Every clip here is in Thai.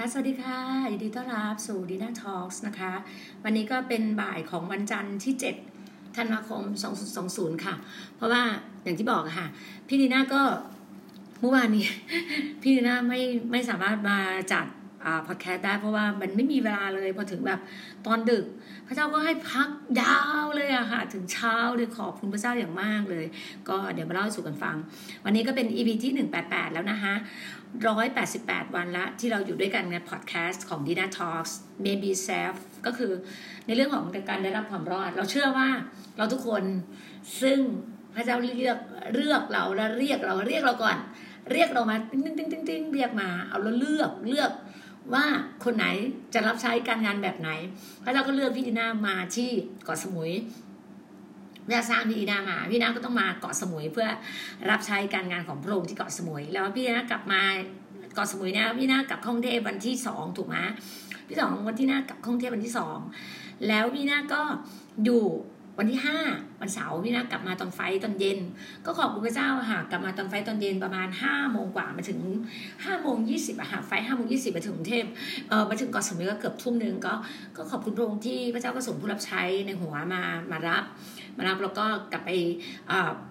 ค่ะสวัสดีค่ะยินดีต้อนรับสู่ดีน่าทอล์กนะคะ วันนี้ก็เป็นบ่ายของวันจันทร์ที่ 7 ธันวาคม 2020 ค่ะ เพราะว่าอย่างที่บอกค่ะ พี่ดีน่าก็เมื่อวานนี้ พี่ดีน่าไม่ไม่สามารถมาจัด พอดแคสต์ได้เพราะว่ามันไม่มีเวลาเลยพอถึงแบบตอนดึก พระเจ้าก็ให้พักยาวเลยอะค่ะถึงเช้าเลยขอบคุณพระเจ้าอย่างมากเลย ก็เดี๋ยวมาเล่าให้สู่กันฟัง วันนี้ก็เป็น EP ที่ 188 แล้วนะคะ 188 วันละที่เราอยู่ด้วยกันในพอดแคสต์ของ Dina Talks Maybe Self ก็คือในเรื่องของการได้รับความรอด เราเชื่อว่าเราทุกคนซึ่งพระเจ้าเลือกเลือกเราและเรียกเราเรียกเราก่อน เรียกเรามาติ้งติ้งติ้งติ้งเรียกมาเอาเราเลือกเลือก ว่าคนไหนจะรับใช้การงานแบบไหนพระเจ้าก็เลือกพี่ดีนามาที่เกาะสมุยเมื่อสร้างพี่ดีนามา พี่ดีนาก็ต้องมาเกาะสมุยเพื่อรับใช้การงานของพระองค์ที่เกาะสมุย แล้วพี่ดีนากลับมาเกาะสมุยเนี่ยพี่ดีนากลับกรุงเทพวันที่สองถูกไหมพี่สองวันที่หน้ากลับกรุงเทพวันที่สองแล้วพี่ดีนาก็อยู่ วันที่ห้าวันเสาร์พี่นากลับมาตอนไฟตอนเย็น ก็ขอบคุณพระเจ้าค่ะกลับมาตอนไฟตอนเย็นประมาณห้าโมงกว่ามาถึงห้าโมงยี่สิบอะค่ะไฟห้าโมงยี่สิบมาถึงกรุงเทพเออมาถึงเกาะสมุยก็เกือบทุ่มหนึ่งก็ก็ขอบคุณพระองค์ที่พระเจ้าก็ส่งผู้รับใช้ในหัวมามารับมารับแล้วก็กลับไป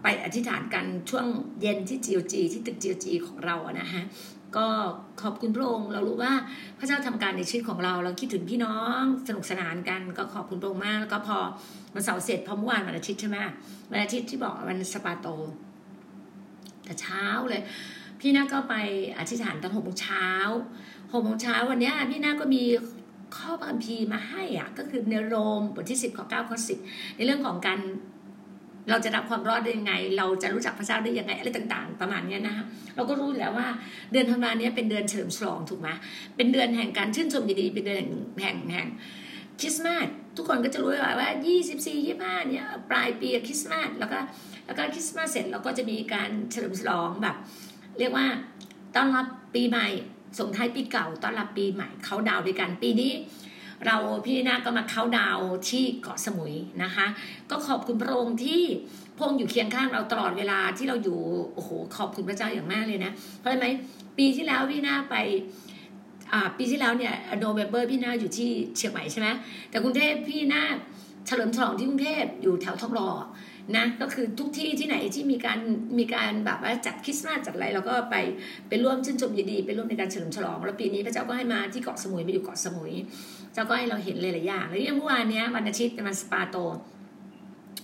ไปอธิษฐานกันช่วงเย็นที่ GOG ที่ตึก GOG ของเราอะนะฮะ ก็ขอบคุณพระองค์ เรารู้ว่าพระเจ้าทำการในชีวิตของเรา เราคิดถึงพี่น้องสนุกสนานกันก็ขอบคุณพระองค์มาก แล้วก็พอวันเสาร์เสร็จพอเมื่อวานวันอาทิตย์ใช่ไหมวันอาทิตย์ที่บอกวันสปาโต แต่เช้าเลย พี่น้าก็ไปอธิษฐานตอนหกโมงเช้าหกโมงเช้าวันนี้พี่น้าก็มีข้อพระคัมภีร์มาให้อะก็คือในโรมบทที่สิบข้อเก้าข้อสิบในเรื่องของการ เราจะรับความรอดได้ยังไง เราจะรู้จักพระเจ้าได้ยังไงอะไรต่างๆ ประมาณนี้นะคะเราก็รู้แล้วว่าเดือนธันวาเนี้ยเป็นเดือนเฉลิมฉลองถูกไหมเป็นเดือนแห่งการชื่นชมยินดีเป็นเดือนแห่งแห่งแห่งคริสต์มาสทุกคนก็จะรู้ว่าว่า 24 25เนี่ยปลายปีคริสต์มาสแล้วก็แล้วก็คริสต์มาสเสร็จเราก็จะมีการเฉลิมฉลองแบบ เรียกว่าต้อนรับปีใหม่ส่งท้ายปีเก่าต้อนรับปีใหม่เขาดาวด้วยกันปีนี้ เราพี่นาก็มาเข้าดาวที่เกาะสมุยนะคะ ก็ขอบคุณพระองค์ที่พงอยู่เคียงข้างเราตลอดเวลาที่เราอยู่โอ้โหขอบคุณพระเจ้าอย่างมากเลยนะ เพราะอะไรไหมปีที่แล้วพี่นาไปปีที่แล้วเนี่ยโนเวมเบอร์พี่นาอยู่ที่เชียงใหม่ใช่ไหมแต่กรุงเทพพี่นาเฉลิมฉลองที่กรุงเทพอยู่แถวทองหล่อ นะก็คือทุกที่ที่ไหนที่มีการมีการแบบว่าจัดคริสต์มาสจัดอะไรเราก็ไปไปร่วมชื่นชมยินดีไปร่วมในการเฉลิมฉลอง แล้วปีนี้พระเจ้าก็ให้มาที่เกาะสมุยไปอยู่เกาะสมุยเจ้าก็ให้เราเห็นหลายๆอย่างแล้วอย่างเมื่อวานนี้วันอาทิตย์วันสปาโต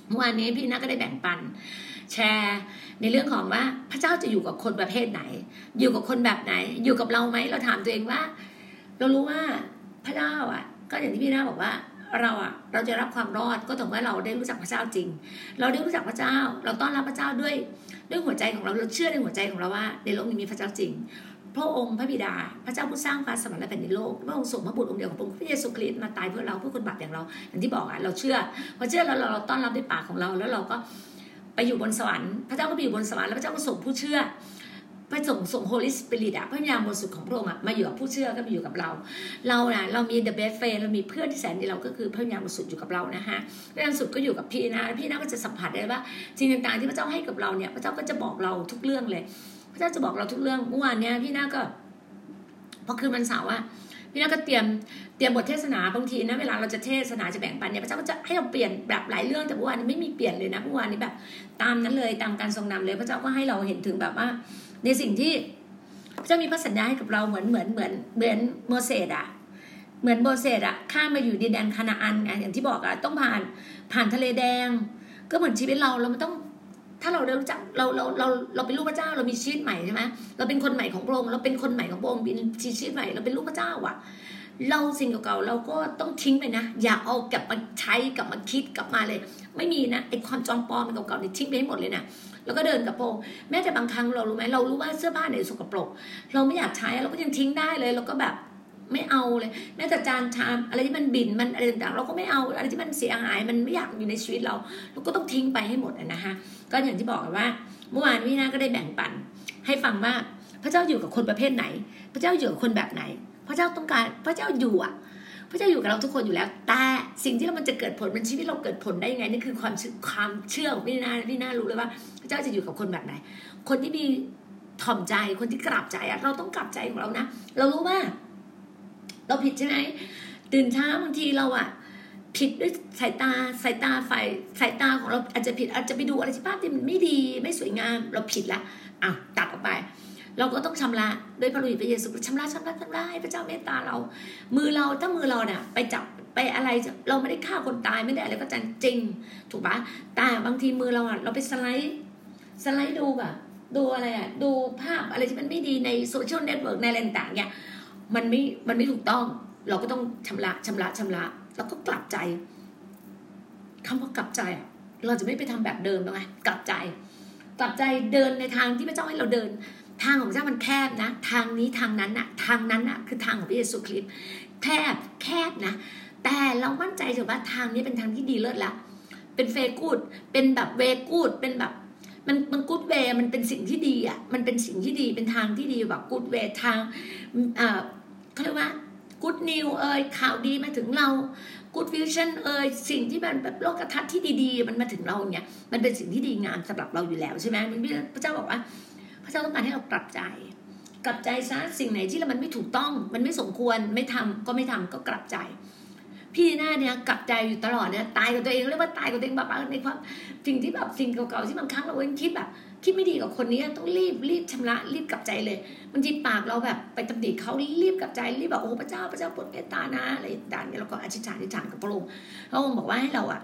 เมื่อวานนี้พี่นักก็ได้แบ่งปัน แชร์ในเรื่องของว่าพระเจ้าจะอยู่กับคนประเภทไหน อยู่กับคนแบบไหน อยู่กับเราไหมเราถามตัวเองว่า เรารู้ว่าพระเจ้าอะ ก็อย่างที่พี่นาบอกว่า เราอะเราจะรับความรอดก็ต่อเมื่อเราได้รู้จักพระเจ้าจริง เราได้รู้จักพระเจ้า เราต้อนรับพระเจ้าด้วยด้วยหัวใจของเราเราเชื่อในหัวใจของเราว่า ในโลกนี้มีพระเจ้าจริง พระองค์พระบิดา พระเจ้าผู้สร้างฟ้าสวรรค์และแผ่นดินโลกพระองค์ส่งพระบุตรองค์เดียวของพระองค์พระเยซูคริสต์มาตายเพื่อเราเพื่อคนบาปอย่างเรา อย่างที่บอกอะเราเชื่อพอเชื่อแล้วเราเราต้อนรับด้วยปากของเราแล้วเราก็ไปอยู่บนสวรรค์พระเจ้าก็ไปอยู่บนสวรรค์แล้วพระเจ้าก็ส่งผู้เชื่อ พระส่งส่ง Holy Spirit อะพระวิญญาณบริสุทธิ์ของพระองค์อะมาอยู่กับผู้เชื่อก็มาอยู่กับเรา เราน่ะเรามี the best friend เรามีเพื่อนที่แสนดีเราก็คือพระญาณบริสุทธิ์อยู่กับเรานะฮะพระญาณบริสุทธิ์ก็อยู่กับพี่นะพี่นะก็จะสัมผัสได้ว่าสิ่งต่างๆที่พระเจ้าให้กับเราเนี่ยพระเจ้าก็จะบอกเราทุกเรื่องเลย พระเจ้าจะบอกเราทุกเรื่องเมื่อวานเนี้ยพี่นาก็พอคืนวันเสาร์อะพี่นาก็เตรียมเตรียมบทเทศนาบางทีนะเวลาเราจะเทศนาจะแบ่งปันเนี่ยพระเจ้าก็จะให้เราเปลี่ยนแบบหลายเรื่องแต่เมื่อวานนี้ไม่มีเปลี่ยนเลยนะเมื่อวานนี้แบบ ตามนั้นเลยตามการทรงนำเลย พระเจ้าก็ให้เราเห็นถึงแบบว่า ในสิ่งที่พระเจ้ามีพระสัญญาให้กับเราเหมือนเหมือนเหมือนเหมือนโมเสสอะเหมือนโมเสสอะข้ามมาอยู่ดินแดนคานาอันอย่างที่บอกอะต้องผ่านผ่านทะเลแดง ก็เหมือนชีวิตเราเรามันต้อง ถ้าเราได้รู้จักเราเราเราเราเป็นลูกพระเจ้าเรามีชีวิตใหม่ใช่ไหมเราเป็นคนใหม่ของพระองค์เราเป็นคนใหม่ของพระองค์เป็นชีวิตใหม่เราเป็นลูกพระเจ้าอะเราสิ่งเก่าๆเราก็ต้องทิ้งไปนะ อย่าเอากลับมาใช้กลับมาคิดกลับมาเลย ไม่มีนะไอ้ความจอมปลอมเก่าๆนี่ทิ้งไปให้หมดเลยนะ แล้วก็เดินกับพระองแม้แต่บางครั้งเรารู้ไหมเรารู้ว่าเสื้อผ้าเนี่ยสกปรก เราไม่อยากใช้เราก็ยังทิ้งได้เลยเราก็แบบไม่เอาเลยแม้แต่จานชามอะไรที่มันบินมันอะไรต่างๆเราก็ไม่เอาอะไรที่มันเสียหาย มันไม่อยากอยู่ในชีวิตเราเราก็ต้องทิ้งไปให้หมดนะฮะก็อย่างที่บอกว่า เมื่อวานพี่นาก็ได้แบ่งปัน ให้ฟังว่าพระเจ้าอยู่กับคนประเภทไหน พระเจ้าอยู่กับคนแบบไหน พระเจ้าต้องการพระเจ้าอยู่อะ พระเจ้าอยู่กับเราทุกคนอยู่แล้ว แต่สิ่งที่มันจะเกิดผลมันชีวิตเราเกิดผลได้ยังไงนี่คือความความเชื่อของพี่นาพี่นารู้เลยว่า พระเจ้าจะอยู่กับคนแบบไหน คนที่มีถ่อมใจคนที่กราบใจเราต้องกราบใจของเรานะเรารู้ว่า เราผิดใช่ไหมตื่นเช้าบางทีเราอะผิดด้วยสายตาสายตาฝ่ายสายตาของเราอาจจะผิดอาจจะไปดูอะไรที่ภาพที่มันไม่ดีไม่สวยงาม เราผิดละอะตัดออกไป เราก็ต้องชำระด้วยพระลูกพระเยซูชำระชำระชำระให้พระเจ้าเมตตาเรา มือเราถ้ามือเราเนี่ยไปจับไปอะไรเราไม่ได้ฆ่าคนตายไม่ได้อะไรก็จันจริง ถูกปะแต่บางทีมือเราอะเราไป slide slide ดูแบบดูอะไรอะดูภาพอะไรที่มันไม่ดีใน social network ในอะไรต่างๆเนี่ยมันไม่มันไม่ถูกต้องเราก็ต้องชำระชำระชำระ แล้วก็กลับใจคำว่ากลับใจอะเราจะไม่ไปทำแบบเดิมแล้วไงกลับใจ กลับใจเดินในทางที่พระเจ้าให้เราเดิน ทางของพระเจ้ามันแคบนะ ทางนี้ทางนั้นอะทางนั้นอะคือทางของพระเยซูคริสต์แคบแคบนะ แต่เรามั่นใจเถอะว่าทางนี้เป็นทางที่ดีเลิศละเป็นเฟกูดเป็นแบบเวกูดเป็นแบบมันมันกูดเวมันเป็นสิ่งที่ดีอะมันเป็นสิ่งที่ดีเป็นทางที่ดีแบบกูดเวทางอ่าเขาเรียกว่ากูดนิวเอ่ยข่าวดีมาถึงเรากูดวิวชั่นเอ่ยสิ่งที่มันแบบโลกทัศน์ที่ดีๆ มันมาถึงเราเนี่ยมันเป็นสิ่งที่ดีงามสำหรับเราอยู่แล้วใช่ไหมมันพระเจ้าบอกว่า เจ้าต้องการให้เรากลับใจ กลับใจซะสิ่งไหนที่มันไม่ถูกต้อง มันไม่สมควรไม่ทำก็ไม่ทำก็กลับใจ พี่หน้าเนี่ยกลับใจอยู่ตลอดเนี่ยตายกับตัวเองเรียกว่าตายกับตัวเองแบบในความสิ่งที่แบบสิ่งเก่าๆที่บางครั้งเราเองคิดแบบคิดไม่ดีกับคนนี้ต้องรีบรีบชำระรีบกลับใจเลยบางทีปากเราแบบไปตำหนิเขารีบกลับใจรีบแบบโอ้พระเจ้าพระเจ้าโปรดเมตตานะอะไรต่างๆเนี่ยเราก็อธิษฐานอธิษฐานกับพระองค์พระองค์บอกว่าให้เราอะ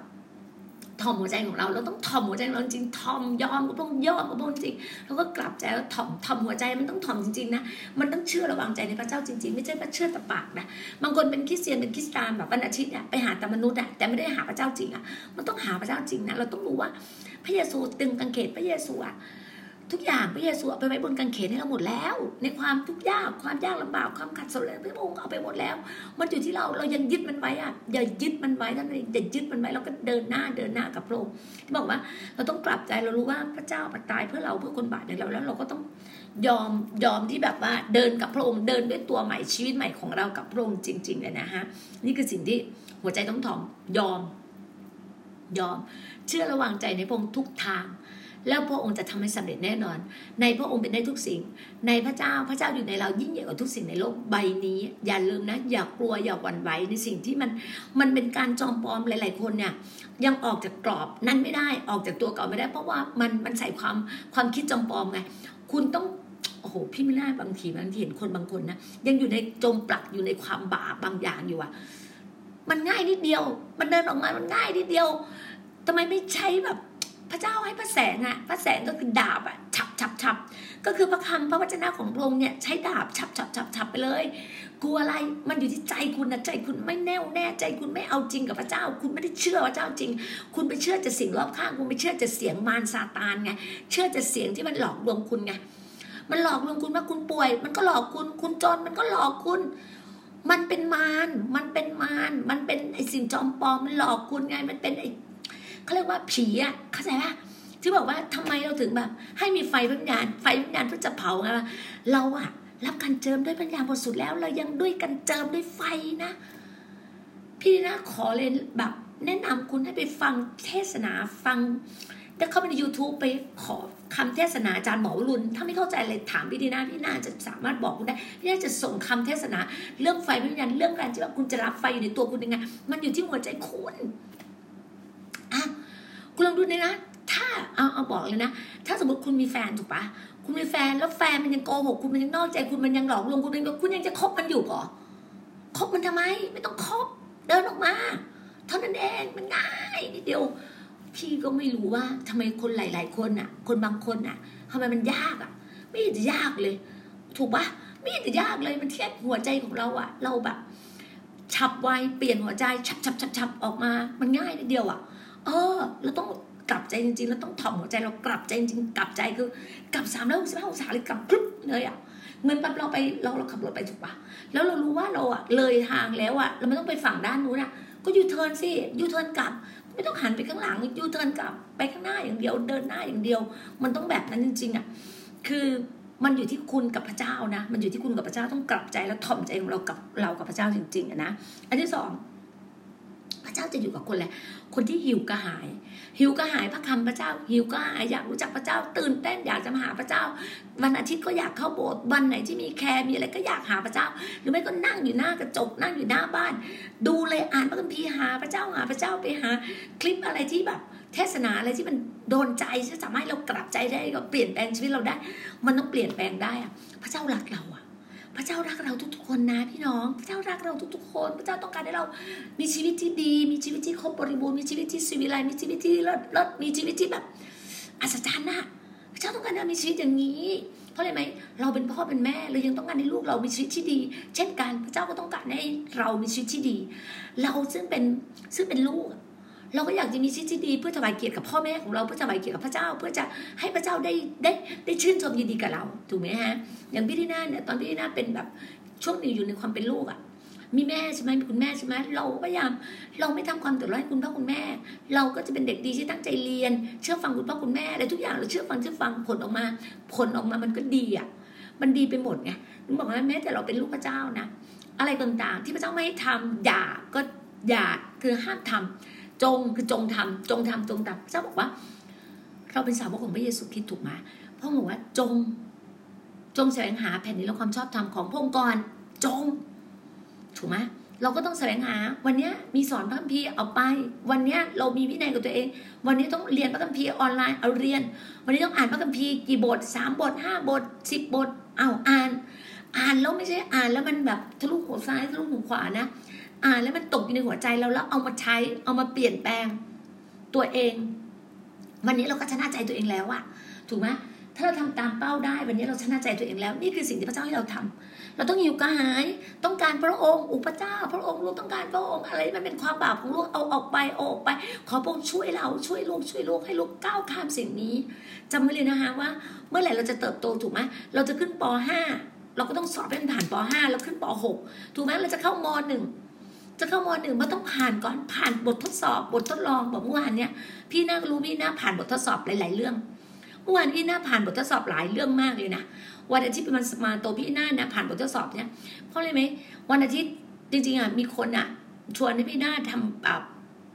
ทอมหัวใจของเรา เราต้องทอมหัวใจของเราจริงทอมยอมกับพระองยอมกับพระองจริงเราก็กลับใจแล้วทอมทอมหัวใจมันต้องทอมจริงๆนะมันต้องเชื่อระวางใจในพระเจ้าจริง ๆ ไม่ใช่ว่าเชื่อแต่ปากนะบางคนเป็นคริสเตียนเป็นคริสตานแบบวันอาทิตย์เนี่ยไปหาแต่มนุษย์อะแต่ไม่ได้หาพระเจ้าจริงอะมันต้องหาพระเจ้าจริงนะเราต้องรู้ว่าพระเยซูตึงกังเขตพระเยซูอะ ทุกอย่างพระเยซูเอาไปไว้บนกางเขนให้เราหมดแล้ว ในความทุกข์ยากความยากลำบากความขัดสนพระองค์เอาไปหมดแล้ว มันอยู่ที่เราเรายังยึดมันไว้อะอย่ายึดมันไว้ท่านเองอย่ายึดมันไว้เราก็เดินหน้าเดินหน้ากับพระองค์ที่บอกว่า เราต้องกลับใจเรารู้ว่าพระเจ้ามาตายเพื่อเราเพื่อคนบาปอย่างเราแล้วเราก็ต้องยอมยอมที่แบบว่าเดินกับพระองค์เดินด้วยตัวใหม่ชีวิตใหม่ของเรากับพระองค์จริง ๆ เลยนะฮะนี่คือสิ่งที่หัวใจต้องถ่อมยอม ยอม เชื่อระวังใจในพระองค์ทุกทาง แล้วพระองค์จะทำให้สำเร็จแน่นอน ในพระองค์เป็นได้ทุกสิ่ง ในพระเจ้าพระเจ้าอยู่ในเรายิ่งใหญ่กว่าทุกสิ่งในโลกใบนี้ อย่าลืมนะ อย่ากลัวอย่าหวั่นไหวในสิ่งที่มันมันเป็นการจอมปลอมหลาย ๆ คนเนี่ยยังออกจากกรอบนั้นไม่ได้ออกจากตัวเก่าไม่ได้ เพราะว่ามันมันใส่ความความคิดจอมปลอมไงคุณต้องโอ้โหพี่ไม่น่าบางทีบางทีเห็นคนบางคนนะยังอยู่ในจมปลักอยู่ในความบาปบางอย่างอยู่อะมันง่ายนิดเดียว มันเดินออกมามันง่ายนิดเดียวทำไมไม่ใช้แบบ พระเจ้าให้พระแสงอะพระแสงก็คือดาบอะฉับฉับฉับก็คือพระคำพระวจนะของพระองค์เนี่ยใช้ดาบฉับฉับฉับฉับไปเลย กลัวอะไรมันอยู่ที่ใจคุณนะใจคุณไม่แน่วแน่ใจคุณไม่เอาจริงกับพระเจ้า คุณไม่ได้เชื่อพระเจ้าจริง คุณไปเชื่อจะสิ่งรอบข้างคุณไปเชื่อจะเสียงมารซาตานไงเชื่อจะเสียงที่มันหลอกลวงคุณไงมันหลอกลวงคุณว่าคุณป่วย มันก็หลอกคุณ คุณจนมันก็หลอกคุณ มันเป็นมารมันเป็นมารมันเป็นไอสิ่งจอมปลอมมันหลอกคุณไงมันเป็นไอ เขาเรียกว่าผีอะเข้าใจปะที่บอกว่าทำไมเราถึงแบบ ให้มีไฟวิญญาณไฟวิญญาณเพื่อจะเผาไงล่ะเราอะรับการเจิมด้วยปัญญาบริสุทธิ์แล้ว เรายังด้วยกันเจิมด้วยไฟนะ พี่นะขอเลยแบบ แนะนำคุณให้ไปฟังเทศนาฟังถ้าเข้าไปใน YouTube ไปขอคำเทศนาอาจารย์หมอวรุณถ้าไม่เข้าใจเลยถามพี่ดีนาพี่นาจะสามารถบอกคุณได้พี่นาจะส่งคำเทศนา เรื่องไฟวิญญาณเรื่องการที่ว่าคุณจะรับไฟอยู่ในตัวคุณยังไง มันอยู่ที่หัวใจคุณ คุณลองดูเลยนะถ้าเอาเอาบอกเลยนะ ถ้าสมมติคุณมีแฟนถูกปะคุณมีแฟนแล้วแฟนมันยังโกหกคุณมันยังนอกใจคุณมันยังหลอกลวงคุณยังคุณยังจะคบมันอยู่ก่อคบมันทำไม ไม่ต้องคบเดินออกมาเท่านั้นเองมันง่ายนิดเดียว พี่ก็ไม่รู้ว่าทำไมคนหลาย ๆ คนอะ คนบางคนอะทำไมมันยากอะ ไม่เห็นจะยากเลย ถูกปะไม่เห็นจะยากเลยมันแค่หัวใจของเราอะ เราแบบฉับไวเปลี่ยนหัวใจฉับฉับฉับฉับออกมา มันง่ายนิดเดียวอะ เออเราต้องกลับใจจริงๆเราต้องถ่อมหัวใจเรากลับใจจริงๆกลับใจคือกลับสามร้อยหกสิบห้าองศาเลยกลับพลุบเลยอะเหมือนแบบเราไปเราเราขับรถไปถูกปะแล้วเรารู้ว่าเราอะเลยทางแล้วอะเราไม่ต้องไปฝั่งด้านนู้นอะก็ยูเทิร์นสิยูเทิร์นกลับ ไม่ต้องหันไปข้างหลังยูเทิร์นกลับไปข้างหน้าอย่างเดียว เดินหน้าอย่างเดียว มันต้องแบบนั้นจริง ๆอะคือมันอยู่ที่คุณกับพระเจ้านะ มันอยู่ที่คุณกับพระเจ้าต้องกลับใจแล้วถ่อมใจของเรากับเรากับพระเจ้าจริงๆอะนะ อันที่สอง พระเจ้าจะอยู่กับคนแหละ คนที่หิวกระหาย หิวกระหายพระคำพระเจ้า หิวกระหายอยากรู้จักพระเจ้า ตื่นเต้นอยากจะมาหาพระเจ้า วันอาทิตย์ก็อยากเข้าโบสถ์วันไหนที่มีแคร์มีอะไรก็อยากหาพระเจ้า หรือไม่ก็นั่งอยู่หน้ากระจกนั่งอยู่หน้าบ้าน ดูเลยอ่านพระคัมภีร์หาพระเจ้าหาพระเจ้าไปหา คลิปอะไรที่แบบเทศนาอะไรที่มันโดนใจที่ทำให้เรากลับใจได้ก็เปลี่ยนแปลงชีวิตเราได้ มันต้องเปลี่ยนแปลงได้อะพระเจ้ารักเราอะ พระเจ้ารักเราทุกๆคนนะพี่น้อง พระเจ้ารักเราทุกๆคน พระเจ้าต้องการให้เรามีชีวิตที่ดี มีชีวิตที่ครบบริบูรณ์มีชีวิตที่สิวิไลมีชีวิตที่รอดรอดมีชีวิตที่แบบอัศจรรย์นะพระเจ้าต้องการให้เรามีชีวิตอย่างนี้ เพราะอะไรไหมเราเป็นพ่อเป็นแม่เรายังต้องการให้ลูกเรามีชีวิตที่ดี เช่นกันพระเจ้าก็ต้องการให้เรามีชีวิตที่ดี เราซึ่งเป็นซึ่งเป็นลูก เราก็อยากจะมีชีวิตที่ดีเพื่อถวายเกียรติกับพ่อแม่ของเราเพื่อถวายเกียรติกับพระเจ้า เพื่อจะให้พระเจ้าได้ได้ได้ชื่นชมยินดีกับเราถูกไหมฮะอย่างพี่ดีน่าเนี่ยตอนพี่ดีน่าเป็นแบบช่วงหนึ่งอยู่ในความเป็นลูกอะ่ะมีแม่ใช่ไหมมีคุณแม่ใช่ไหมเราพยายาม เราไม่ทำความเดือดร้อนให้คุณพ่อคุณแม่ เราก็จะเป็นเด็กดีที่ตั้งใจเรียน เชื่อฟังคุณพ่อคุณแม่อะไรทุกอย่างเราเชื่อฟังเชื่อฟังผลออกมา ผลออกมามันก็ดีอะ่ะมันดีไปหมดไงนึกบอกว่าแม้แต่เราเป็นลูกพระเจ้านะ อะไรต่างๆ ที่พระเจ้าไม่ให้ทำอย่าก็อย่าคือห้ามทำ จงคือจงทำจงทำจงทำพระเจ้าบอกว่า เราเป็นสาวกของพระเยซูคริสต์ถูกไหมพระองค์บอกว่าจง จงแสวงหาแผ่นดินและความชอบธรรมของพระองค์ก่อนจง ถูกไหมเราก็ต้องแสวงหา วันนี้มีสอนพระคัมภีร์เอาไป วันนี้เรามีวินัยกับตัวเอง วันนี้ต้องเรียนพระคัมภีร์ออนไลน์เอาเรียน วันนี้ต้องอ่านพระคัมภีร์กี่บทสามบทห้าบทสิบบทเอาอ่าน อ่านแล้วไม่ใช่อ่านแล้วมันแบบทะลุหัวซ้ายทะลุหัวขวานะ อ่านแล้วมันตกอยู่ในหัวใจเราแล้วเอามาใช้เอามาเปลี่ยนแปลงตัวเอง วันนี้เราก็ชนะใจตัวเองแล้วอะถูกไหมถ้าเราทำตามเป้าได้ วันนี้เราชนะใจตัวเองแล้ว นี่คือสิ่งที่พระเจ้าให้เราทำเราต้องหิวกระหาย ต้องการพระองค์ อุปเจ้า พระองค์ลูกต้องการพระองค์อะไรมันเป็นความบาปของลูกเอาออกไปเอาออกไป ขอพระองค์ช่วยเราช่วยลูกช่วยลูกให้ลูกก้าวข้ามสิ่งนี้จำไว้เลยนะคะว่า เมื่อไหร่เราจะเติบโตถูกไหมเราจะขึ้นป .5 เราก็ต้องสอบเป็นผ่านป .5 แล้วขึ้นป .6 ถูกไหมเราจะเข้ามหนึ่ง จะเข้ามหนึ่งมันต้องผ่านก่อนผ่านบททดสอบ บททดลองบอกเมื่อวานเนี่ยพี่น่ารู้พี่น่าผ่านบททดสอบหลาย ๆ เรื่องเมื่อวานพี่น่าผ่านบททดสอบหลายเรื่องมากเลยนะวันอาทิตย์เป็นวันสมาโตพี่น่านะผ่านบททดสอบเนี่ยเพราะอะไรไหมวันอาทิตย์จริงๆอะมีคนอะชวนให้พี่น่าทำแบบ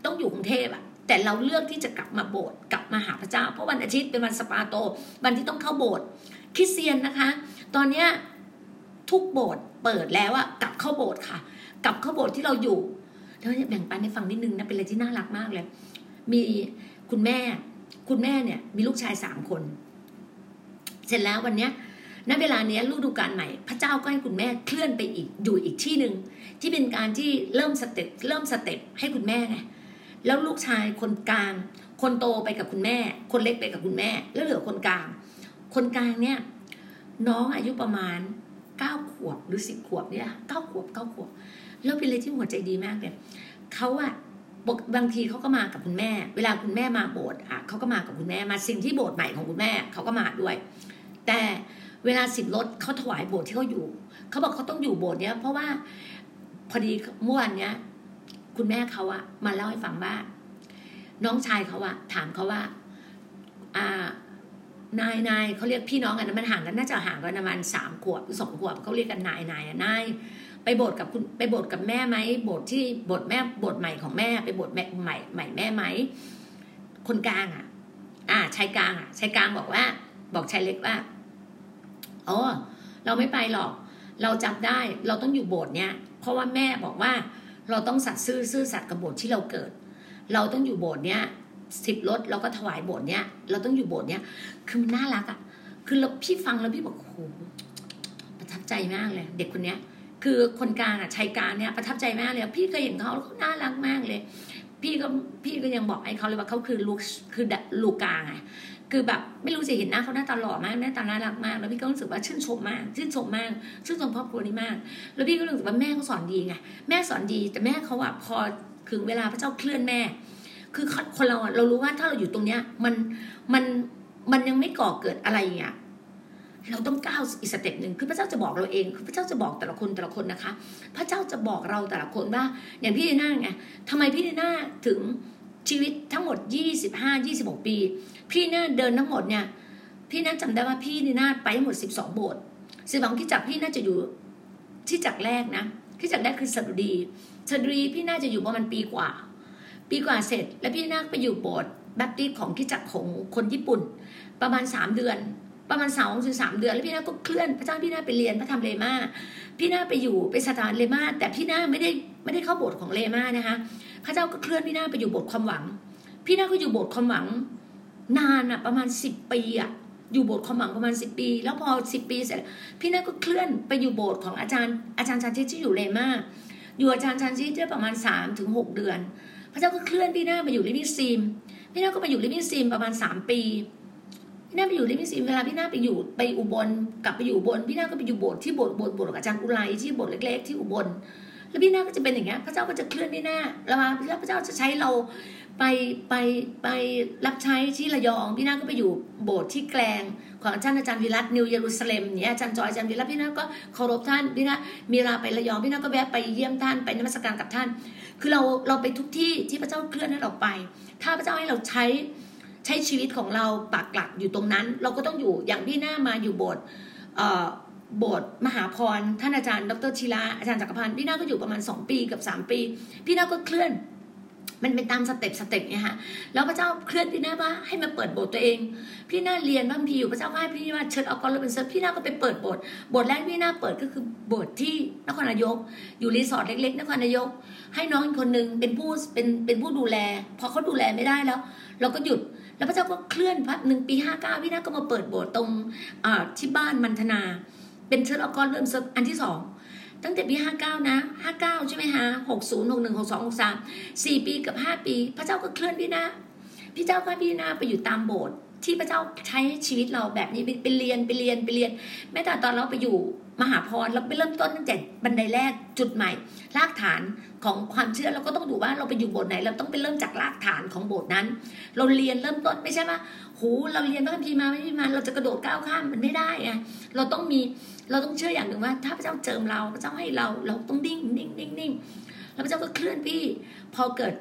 ต้องอยู่กรุงเทพอะแต่เราเลือกที่จะกลับมาโบสถ์กลับมาหาพระเจ้า เพราะวันอาทิตย์เป็นวันสปาโต วันที่ต้องเข้าโบสถ์คริสเตียนนะคะ ตอนเนี้ยทุกโบสถ์เปิดแล้วอะกลับเข้าโบสถ์ค่ะ กลับเข้าโบสถ์ที่เราอยู่แล้วแบ่งปันให้ฟังนิดนึงนะเป็นอะไรที่น่ารักมากเลย มีคุณแม่ คุณแม่เนี่ย มีลูกชายสามคน เสร็จแล้ววันเนี้ยณเวลาเนี้ยฤดูกาลใหม่ พระเจ้าก็ให้คุณแม่เคลื่อนไปอีกอยู่อีกที่หนึ่งที่เป็นการที่เริ่มสเต็ปเริ่มสเต็ปให้คุณแม่ไงแล้วลูกชายคนกลาง คนโตไปกับคุณแม่ คนเล็กไปกับคุณแม่ แล้วเหลือคนกลาง คนกลางเนี่ยน้องอายุประมาณเก้าขวบหรือสิบขวบเนี่ยเก้าขวบเก้าขวบ แล้วเป็นอะไรที่หัวใจดีมากเลยเขาอะบางทีเขาก็มากับคุณแม่ เวลาคุณแม่มาโบสถ์อะเขาก็มากับคุณแม่มาสิ่งที่โบสถ์ใหม่ของคุณแม่เขาก็มาด้วย แต่เวลาสิบรถเขาถวายโบสถ์ที่เขาอยู่เขาบอกเขาต้องอยู่โบสถ์เนี้ยเพราะว่าพอดีเมื่อวานเนี้ย คุณแม่เขาอะมาเล่าให้ฟังว่า น้องชายเขาอะถามเขาว่า อ่านายนายเขาเรียกพี่น้องกันมันห่างกันน่าจะห่างกันประมาณสามขวบหรือสองขวบเขาเรียกกันนายนายอะนาย ไปโบสถ์กับคุณไปโบสถ์กับแม่ไหมโบสถ์ที่โบสถ์แม่โบสถ์ใหม่ของแม่ ไปโบสถ์แม่ใหม่ใหม่แม่ไหมคนกลางอะ อ่าชายกลางอะชายกลางบอกว่า บอกชายเล็กว่าอ๋อเราไม่ไปหรอก เราจำได้เราต้องอยู่โบสถ์เนี้ยเพราะว่าแม่บอกว่า เราต้องสัตย์ซื่อซื่อสัตย์กับโบสถ์ที่เราเกิด เราต้องอยู่โบสถ์เนี้ยสิบรถเราก็ถวายโบสถ์เนี้ยเราต้องอยู่โบสถ์เนี้ยคือมันน่ารักอะคือเราพี่ฟังแล้วพี่บอกโอ้โหประทับใจมากเลย เด็กคนเนี้ย คือคนกลางอะชายกลางเนี่ยประทับใจมากเลยพี่เคยเห็นเขาแล้วเขาน่ารักมากเลย พี่ก็พี่ก็ยังบอกไอ้เขาเลยว่าเขาคือลูกคือลูกกลางไงคือแบบไม่รู้จะเห็นหน้าเขาหน้าตาหล่อมากหน้าตาน่ารักมาก แล้วพี่ก็รู้สึกว่าชื่นชมมากชื่นชมมากชื่นชมครอบครัวนี้มาก แล้วพี่ก็รู้สึกว่าแม่เขาสอนดีไงแม่สอนดีแต่แม่เขาอะพอถึงเวลาพระเจ้าเคลื่อนแม่ คือคนเราอะเรารู้ว่าถ้าเราอยู่ตรงเนี้ยมันมันมันยังไม่ก่อเกิดอะไรอย่างเงี้ย เราต้องก้าวอีก step หนึ่งคือพระเจ้าจะบอกเราเอง คือพระเจ้าจะบอกแต่ละคนแต่ละคนนะคะ พระเจ้าจะบอกเราแต่ละคนว่า อย่างพี่ดีน่าไงทำไมพี่ดีน่าถึงชีวิตทั้งหมด 25 26 ปี พี่น่าเดินทั้งหมดเนี่ยพี่น่าจำได้ว่าพี่ดีน่าไปทั้งหมด 12 โบสถ์สิบสองที่จักพี่น่าจะอยู่ที่จักแรกนะที่จักแรกคือสดุดีสดุดีพี่น่าจะอยู่ประมาณปีกว่า ปีกว่าเสร็จ แล้วพี่น่าไปอยู่โบสถ์แบปติสของที่จักของคนญี่ปุ่น ประมาณ 3 เดือน ประมาณสองถึงสามเดือน แล้วพี่นาก็เคลื่อนพระเจ้าพี่นาไปเรียนพระธรรมเลมาพี่นาไปอยู่ไปสถานเลมาแต่พี่นาไม่ได้ไม่ได้เข้าโบสถ์ของเลมานะคะพระเจ้าก็เคลื่อนพี่นาไปอยู่โบสถ์ความหวัง พี่นาก็อยู่โบสถ์ความหวัง นานอะประมาณสิบปีอะอยู่โบสถ์ความหวังประมาณสิบปี แล้วพอสิบปีเสร็จพี่นาก็เคลื่อนไปอยู่โบสถ์ของอาจารย์อาจารย์ชันชิตที่อยู่เลมาอยู่อาจารย์ชันชิตได้ประมาณสามถึงหกเดือน พระเจ้าก็เคลื่อนพี่นาไปอยู่ลิมิซีมพี่นาก็ไปอยู่ลิมิซีมประมาณสามปี พี่นาไปอยู่ลิมิซีเวลาพี่นาไปอยู่ไปอุบลกลับไปอยู่อุบลพี่นาก็ไปอยู่โบสถ์ที่โบสถ์โบสถ์โบสถ์องอาจารย์อุไรที่โบสถ์เล็ก ๆ ที่อุบลแล้วพี่นาก็จะเป็นอย่างเงี้ยพระเจ้าก็จะเคลื่อนพี่นาแล้วมาแล้วพระเจ้าจะใช้เราไปไปไปรับใช้ที่ระยองพี่นาก็ไปอยู่โบสถ์ที่แกลงของอาจารย์อาจารย์วิรัตนิวเยรูซาเล็มเนี่ยอาจารย์จอยอาจารย์วิรัตพี่นาก็เคารพท่านพี่นามีเวลาไประยองพี่นาก็แวะไปเยี่ยมท่านไปนมัสการกับท่าน คือเราเราไปทุกที่ที่พระเจ้าเคลื่อนให้เราไป ถ้าพระเจ้าให้เราใช้ ใช้ชีวิตของเราปักหลักอยู่ตรงนั้น เราก็ต้องอยู่อย่างพี่หน้ามาอยู่โบสถ์โบสถ์มหาพรท่านอาจารย์ ดรชิลาอาจารย์จักรพันธ์พี่หน้าก็อยู่ประมาณ 2 ปีกับ 3 ปี พี่หน้าก็เคลื่อน มันเป็นตามสเต็ปสเต็ปเนี่ยฮะแล้วพระเจ้าเคลื่อนพี่หน้าว่าให้มาเปิดโบสถ์ตัวเอง พี่หน้าเรียนพระคัมภีร์อยู่พระเจ้าให้พี่ว่าเชิญเอากอลเป็นเซอร์พี่หน้าก็ไปเปิดโบสถ์โบสถ์แรกพี่หน้าเปิดก็คือโบสถ์ที่นครนายก อยู่รีสอร์ทเล็กๆนครนายก ให้น้องคนนึงเป็นผู้เป็นเป็นผู้ดูแลพอเขาดูแลไม่ได้แล้ว เราก็หยุด แล้วพระเจ้าก็เคลื่อนพักหนึ่งปีห้าเก้าพี่นาก็มาเปิดโบสถ์ตรงที่บ้านมันธนา เป็นเชิญอกรเริ่มอันที่สองตั้งแต่ปีห้าเก้านะห้าเก้าใช่ไหมฮะหกศูนย์หกหนึ่งหกสองหกสามสี่ปีกับห้าปี พระเจ้าก็เคลื่อนพี่นาพี่เจ้าก็พี่นาไปอยู่ตามโบสถ์ ที่พระเจ้าใช้ชีวิตเราแบบนี้ไปเรียนไปเรียนไปเรียน แม้แต่ตอนเราไปอยู่มหาพรเราไปเริ่มต้นตั้งแต่บันไดแรกจุดใหม่ รากฐานของความเชื่อเราก็ต้องดูว่าเราไปอยู่โบสถ์ไหน เราต้องไปเริ่มจากรากฐานของโบสถ์นั้น เราเรียนเริ่มต้นไม่ใช่ว่าโหเราเรียนพระคัมภีร์มาไม่มีมาเราจะกระโดดก้าวข้ามมันไม่ได้ไงเราต้องมีเราต้องเชื่ออย่างหนึ่งว่า ถ้าพระเจ้าเจิมเราพระเจ้าให้เราเราต้องนิ่งนิ่งนิ่งนิ่งแล้วพระเจ้าก็เคลื่อนพี่ พอเกิด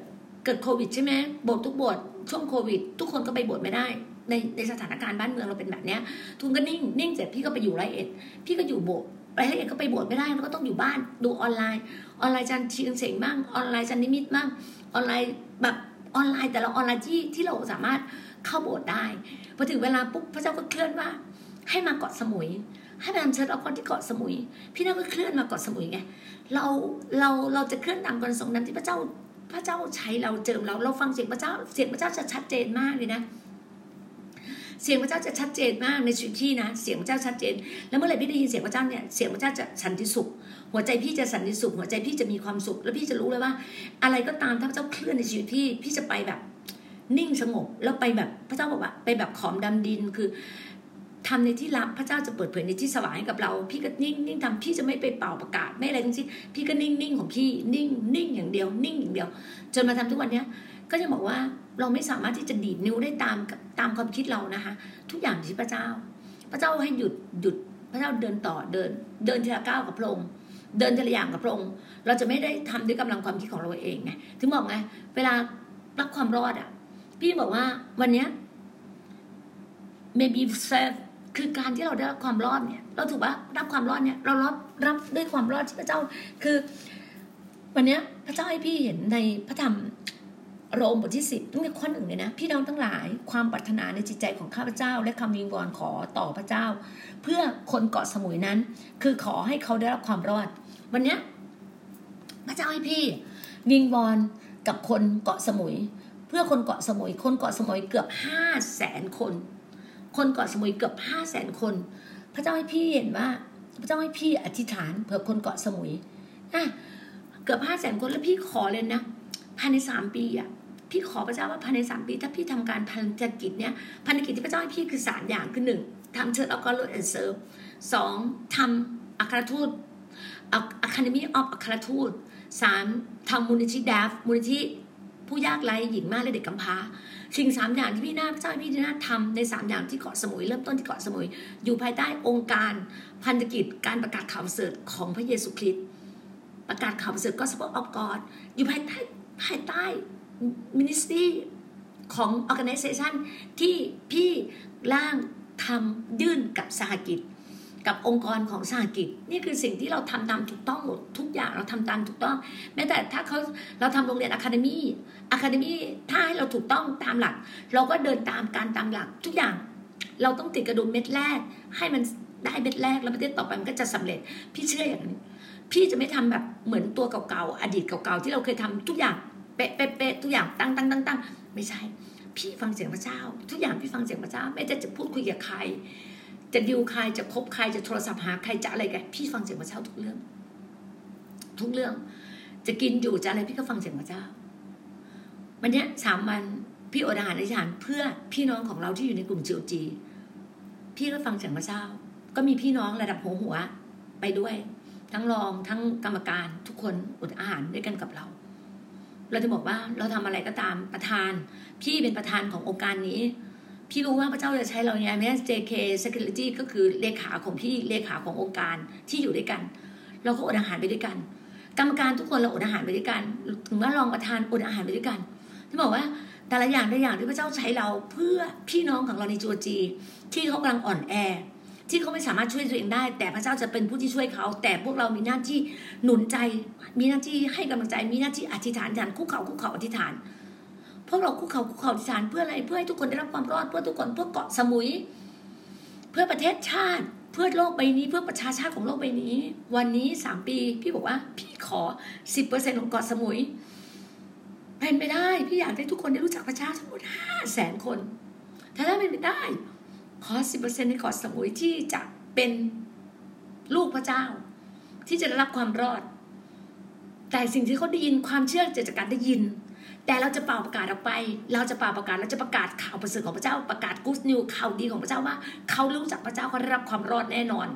เกิดโควิดใช่ไหมโบสถ์ทุกโบสถ์ช่วงโควิด ทุกคนก็ไปโบสถ์ไม่ได้ ในในสถานการณ์บ้านเมืองเราเป็นแบบเนี้ยทุนก็นิ่งนิ่งเสร็จพี่ก็ไปอยู่ไรเอ็ดพี่ก็อยู่โบสถ์ไรเอ็ดก็ไปโบสถ์ไม่ได้เราก็ต้องอยู่บ้านดูออนไลน์ ออนไลน์จันทีเสียงบ้างออนไลน์จันนิมิตบ้างออนไลน์แบบออนไลน์แต่เราออนไลน์ที่ที่เราสามารถเข้าโบสถ์ได้พอถึงเวลาปุ๊บพระเจ้าก็เคลื่อนว่า ให้มาเกาะสมุย ให้ไปทำเชิญเอาคนที่เกาะสมุย พี่นาก็เคลื่อนมาเกาะสมุยไงเราเราเราจะเคลื่อนตามกระทรงนั้นที่พระเจ้าพระเจ้าใช้เราเจิมเราเราฟังเสียงพระเจ้าเสียงพระเจ้าจะชัดเจนมากเลยนะ เสียงพระเจ้าจะชัดเจนมากในชีวิตพี่นะ เสียงพระเจ้าชัดเจน แล้วเมื่อไหร่พี่ได้ยินเสียงพระเจ้าเนี่ยเสียงพระเจ้าจะสันติสุข หัวใจพี่จะสันติสุข หัวใจพี่จะมีความสุข แล้วพี่จะรู้เลยว่า อะไรก็ตามถ้าพระเจ้าเคลื่อนในชีวิตพี่พี่จะไปแบบ นิ่งสงบแล้วไปแบบพระเจ้าบอกว่า ไปแบบขอมดำดินคือทำในที่ลับพระเจ้าจะเปิดเผยในที่สว่างให้กับเรา พี่ก็นิ่งนิ่งทำพี่จะไม่ไปเป่าประกาศไม่อะไรทั้งสิ้นพี่ก็นิ่งนิ่งของพี่นิ่งนิ่งอย่างเดียว นิ่งอย่างเดียว จนมาทำทุกวันเนี้ย ก็จะบอกว่าเราไม่สามารถที่จะดีดนิ้วได้ตามตามความคิดเรานะคะ ทุกอย่างที่พระเจ้า พระเจ้าให้หยุดหยุดพระเจ้าเดินต่อเดิน เดินทีละก้าวกับพระองค์เดินทีละอย่างกับพระองค์เราจะไม่ได้ทำด้วยกำลังความคิดของเราเองไงถึงบอกไงเวลารับความรอดอะ พี่บอกว่าวันเนี้ย maybe serve คือการที่เราได้รับความรอดเนี่ย เราถูกปะรับความรอดเนี่ย เรารับรับด้วยความรอดที่พระเจ้า คือ วันเนี้ย พระเจ้าให้พี่เห็นในพระธรรม โรมบทที่สิบตั้งแต่ข้อหนึ่งเลยนะพี่น้องทั้งหลายความปรารถนาในจิตใจของข้าพเจ้า และคำวิงวอนขอต่อพระเจ้า เพื่อคนเกาะสมุยนั้น คือขอให้เขาได้รับความรอด วันนี้พระเจ้าให้พี่ วิงวอนกับคนเกาะสมุย เพื่อคนเกาะสมุย คนเกาะสมุยเกือบห้าแสนคน คนเกาะสมุยเกือบห้าแสนคน พระเจ้าให้พี่เห็นว่า พระเจ้าให้พี่อธิษฐานเผื่อคนเกาะสมุยอะเกือบห้าแสนคนแล้วพี่ขอเลยนะภายในสามปีอะ พี่ขอพระเจ้าว่าภายในสามปี ถ้าพี่ทำการพันธกิจเนี่ยพันธกิจที่พระเจ้าให้พี่คือสามอย่างคือหนึ่งทำ church แล้วก็ Love and Serve สองทำอัครทูต academy of อัครทูตสามทำมูลนิธิดาฟมูลนิธิผู้ยากไร้หญิงม่ายและเด็กกำพร้าสิ่งสามอย่างที่พี่นาพระเจ้าให้พี่นาทำในสามอย่างที่เกาะสมุยเริ่มต้นที่เกาะสมุย อยู่ภายใต้องค์การพันธกิจการประกาศข่าวประเสริฐของพระเยซูคริสต์ประกาศข่าวประเสริฐ gospel of God อยู่ภายใต้ภายใต้ ministry ของ organization ที่พี่ร่างทำยื่นกับสหกิจ กับองค์กรของสหกิจ นี่คือสิ่งที่เราทำตามถูกต้องหมดทุกอย่างเราทำตามถูกต้อง แม้แต่ถ้าเขาเราทำโรงเรียนอะคาเดมี่อะคาเดมี่ถ้าให้เราถูกต้องตามหลัก เราก็เดินตามการตามหลักทุกอย่าง เราต้องติดกระดุมเม็ดแรก ให้มันได้เม็ดแรกแล้วประเทศต่อไปมันก็จะสำเร็จ พี่เชื่ออย่างนี้พี่จะไม่ทำแบบเหมือนตัวเก่าๆอดีตเก่าๆที่เราเคยทำทุกอย่างเป๊ะเอย่างตั้งตั้งตั้งตั้งไม่ใช่ พี่ฟังเสียงพระเจ้า ทุกอย่างพี่ฟังเสียงพระเจ้า ไม่จะจะพูดคุยกับใคร จะดิวใครจะคบใครจะโทรศัพท์หาใครจะอะไรกันพี่ฟังเสียงพระเจ้าทุกเรื่อง ทุกเรื่อง จะกินอยู่จะอะไรพี่ก็ฟังเสียงพระเจ้า วันนี้สามวันพี่อดอาหารอธิษฐานเพื่อพี่น้องของเราที่อยู่ในกลุ่มจีโอจีพี่ก็ฟังเสียงพระเจ้า ก็มีพี่น้องระดับหัวหัวไปด้วย ทั้งรองทั้งกรรมการทุกคนอดอาหารด้วยกันกับเรา เราจะบอกว่าเราทำอะไรก็ตามประธาน พี่เป็นประธานขององค์การนี้ พี่รู้ว่าพระเจ้าจะใช้เราเนี่ยแม้ JK Security ก็คือเลขาของพี่เลขาขององค์การที่อยู่ด้วยกัน เราก็อดอาหารไปด้วยกัน กรรมการทุกคนเราอดอาหารไปด้วยกัน ถึงว่ารองประธานอดอาหารไปด้วยกันที่บอกว่าแต่ละอย่างแต่ละอย่างที่พระเจ้าใช้เราเพื่อพี่น้องของเราในจูจี ที่เขากำลังอ่อนแอ ที่เขาไม่สามารถช่วยตัวเองได้ แต่พระเจ้าจะเป็นผู้ที่ช่วยเขา แต่พวกเรามีหน้าที่หนุนใจ มีหน้าที่ให้กำลังใจ มีหน้าที่อธิษฐานอธิษฐานคุกเข่าคุกเข่าอธิษฐานพวกเราคุกเข่าคุกเข่าอธิษฐานเพื่ออะไรเพื่อให้ทุกคนได้รับความรอดเพื่อทุกคนเพื่อเกาะสมุย เพื่อประเทศชาติเพื่อโลกใบนี้เพื่อประชาชาติของโลกใบนี้ วันนี้สามปีพี่บอกว่า พี่ขอสิบเปอร์เซ็นของเกาะสมุยเป็นไปได้ พี่อยากให้ทุกคนได้รู้จักพระเจ้าทั้งหมดห้าแสนคน ถ้าเป็นไปได้ ขอสิบเปอร์เซ็นต์ในเกาะสมุยที่จะเป็นลูกพระเจ้า ที่จะได้รับความรอด แต่สิ่งที่เขาได้ยินความเชื่อจะจากการได้ยิน แต่เราจะเป่าประกาศออกไป เราจะเป่าประกาศเราจะประกาศข่าวประเสริฐของพระเจ้าประกาศกู๊ดนิวข่าวดีของพระเจ้าว่าเขารู้จักพระเจ้าเขาได้รับความรอดแน่นอน